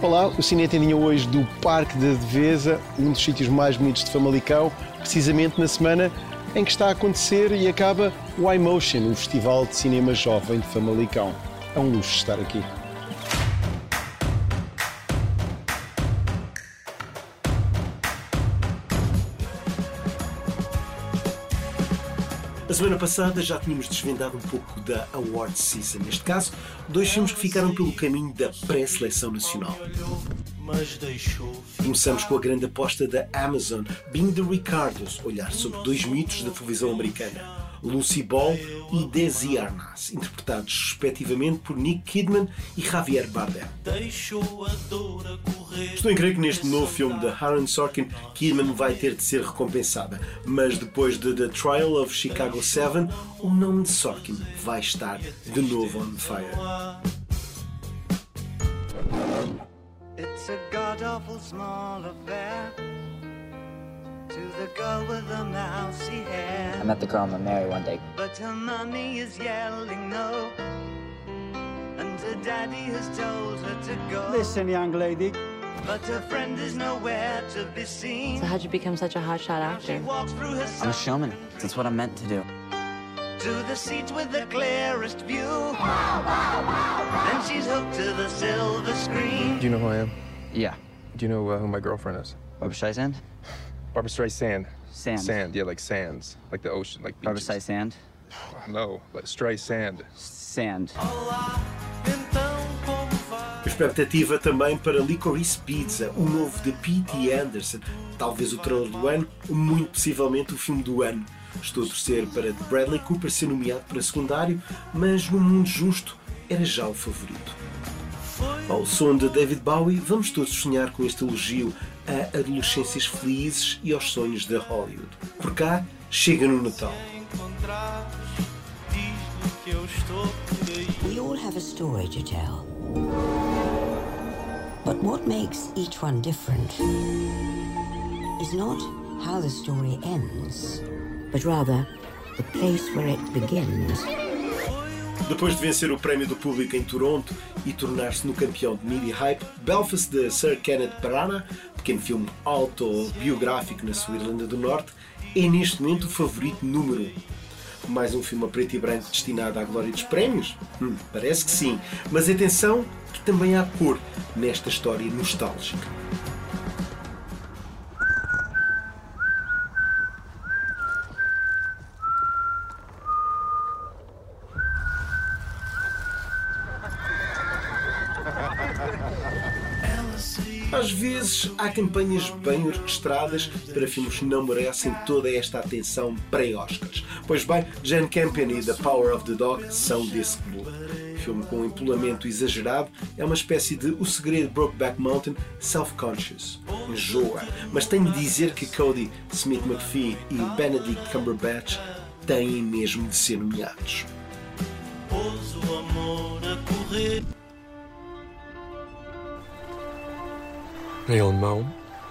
Olá, o Cine Tendinha hoje do Parque da Devesa, um dos sítios mais bonitos de Famalicão, precisamente na semana em que está a acontecer e acaba o iMotion, o Festival de Cinema Jovem de Famalicão. É um luxo estar aqui. A semana passada já tínhamos desvendado um pouco da Award Season. Neste caso, dois filmes que ficaram pelo caminho da pré-seleção nacional. Começamos com a grande aposta da Amazon, Being the Ricardos, olhar sobre dois mitos da televisão americana. Lucy Ball e Desi Arnaz, interpretados respectivamente por Nick Kidman e Javier Bardem. Estou em crer que neste novo filme de Aaron Sorkin, Kidman vai ter de ser recompensada, mas depois de The Trial of Chicago 7, o nome de Sorkin vai estar de novo on fire. It's a god awful small affair I met the girl I'm gonna marry one day. But her mommy is yelling no. And her daddy has told her to go. Listen, young lady. But her friend is nowhere to be seen. So how'd you become such a hotshot actor? I'm a showman. That's what I'm meant to do. To the seat with the clearest view. Wow, wow, wow, Then she's hooked to the silver screen. Do you know who I am? Yeah. Do you know uh, who my girlfriend is? Barbara Streisand? Barbara Streisand. Sand. Sand, yeah, like sands, like the ocean, like Barbara beaches. Streisand? No, like Streisand. Sand. Expectativa também para Licorice Pizza, o novo de P.T. Anderson, talvez o trailer do ano, muito possivelmente o filme do ano. Estou a torcer para Bradley Cooper ser nomeado para secundário, mas no mundo justo era já o favorito. Ao som de David Bowie, vamos todos sonhar com este elogio a adolescências felizes e aos sonhos de Hollywood. Por cá, chega no Natal. We all have a story to tell. But what makes each one different is not how the story ends, but rather the place where it begins. Depois de vencer o prémio do público em Toronto e tornar-se no campeão de Media Hype, Belfast de Sir Kenneth Branagh, pequeno filme autobiográfico na sua Irlanda do Norte, é neste momento o favorito número 1. Um. Mais um filme a preto e branco destinado à glória dos prémios? Hum, parece que sim. Mas atenção, que também há cor nesta história nostálgica. Às vezes há campanhas bem orquestradas para filmes que não merecem toda esta atenção pré-Oscars. Pois bem, Jane Campion e The Power of the Dog são desse clube. Filme com um empolamento exagerado é uma espécie de O Segredo de Brokeback Mountain Self-Conscious. Enjoa, mas tenho de dizer que Cody Smith McPhee e Benedict Cumberbatch têm mesmo de ser nomeados. O amor a correr. Em alemão,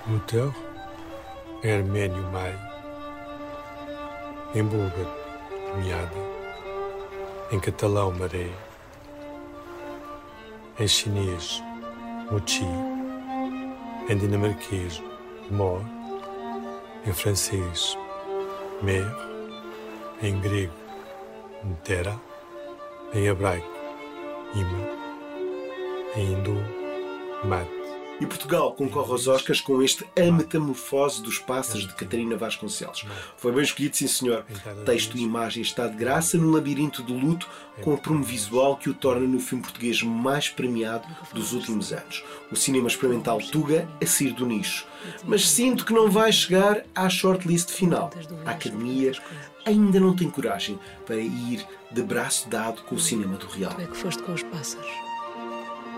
motor, em armênio, mai, em búlgaro, meada, em catalão, maré, em chinês, mochi, em dinamarquês, mor, em francês, mer, em grego, ntera, em hebraico, ima, em hindu, mat. E Portugal concorre aos Oscars com este A Metamorfose dos Pássaros de Catarina Vasconcelos. Foi bem escolhido, sim senhor. Texto e imagem está de graça no labirinto do luto, com a prumo visual que o torna no filme português mais premiado dos últimos anos. O cinema experimental Tuga a sair do nicho. Mas sinto que não vai chegar à shortlist final. A Academia ainda não tem coragem para ir de braço dado com o cinema do real. Tu é que foste com os pássaros,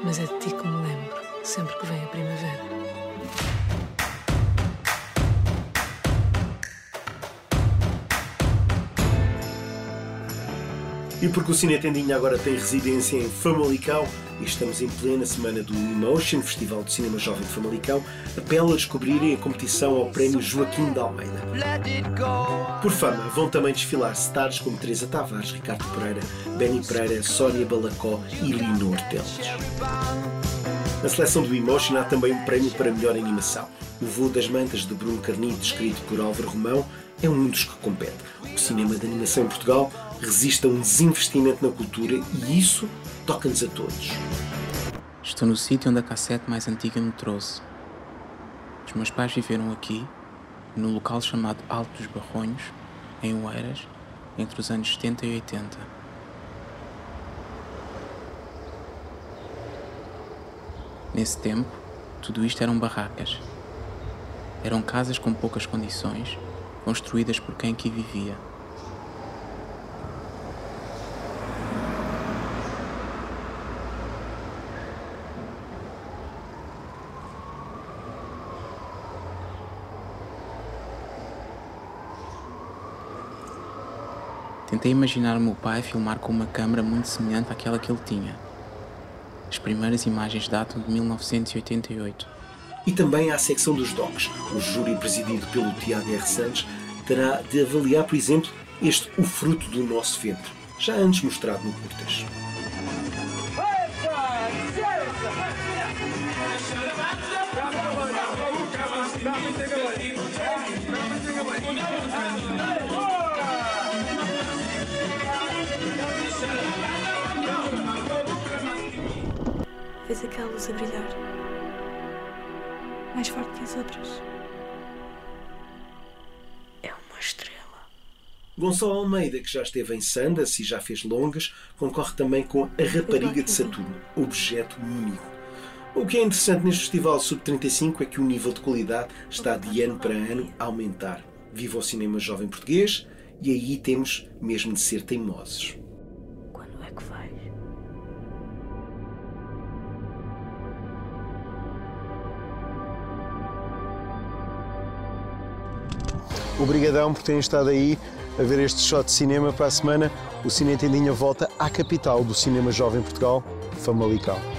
mas é de ti que me lembro sempre que vem a primavera. E porque o Cine Tendinha agora tem residência em Famalicão e estamos em plena semana do Emotion, Festival de Cinema Jovem de Famalicão, apelo a descobrirem a competição ao Prémio Joaquim de Almeida. Por fama, vão também desfilar stars como Teresa Tavares, Ricardo Pereira, Benny Pereira, Sónia Balacó e Lino Teles. Na seleção do Emotion há também um prémio para melhor animação. O Voo das Mantas de Bruno Carnito, escrito por Álvaro Romão, é um dos que compete. O cinema de animação em Portugal resiste a um desinvestimento na cultura e isso toca-nos a todos. Estou no sítio onde a cassete mais antiga me trouxe. Os meus pais viveram aqui, num local chamado Alto dos Barronhos, em Oeiras, entre os anos 70 e 80. Nesse tempo, tudo isto eram barracas. Eram casas com poucas condições, construídas por quem aqui vivia. Tentei imaginar o meu pai filmar com uma câmera muito semelhante àquela que ele tinha. As primeiras imagens datam de 1988. E também há a secção dos docs. O júri presidido pelo Tiago R. Santos terá de avaliar, por exemplo, este O Fruto do Nosso Ventre, já antes mostrado no Curtas. Vês aquela luz a brilhar? Mais forte que as outras. É uma estrela. Gonçalo Almeida, que já esteve em Sandas e já fez longas, concorre também com A Rapariga de Saturno, objeto único. O que é interessante neste Festival Sub-35 é que o nível de qualidade está de ano para ano a aumentar. Viva o cinema jovem português e aí temos mesmo de ser teimosos. Quando é que vais? Obrigadão por terem estado aí a ver este shot de cinema para a semana. O Cine Tendinha volta à capital do cinema jovem Portugal, Famalicão.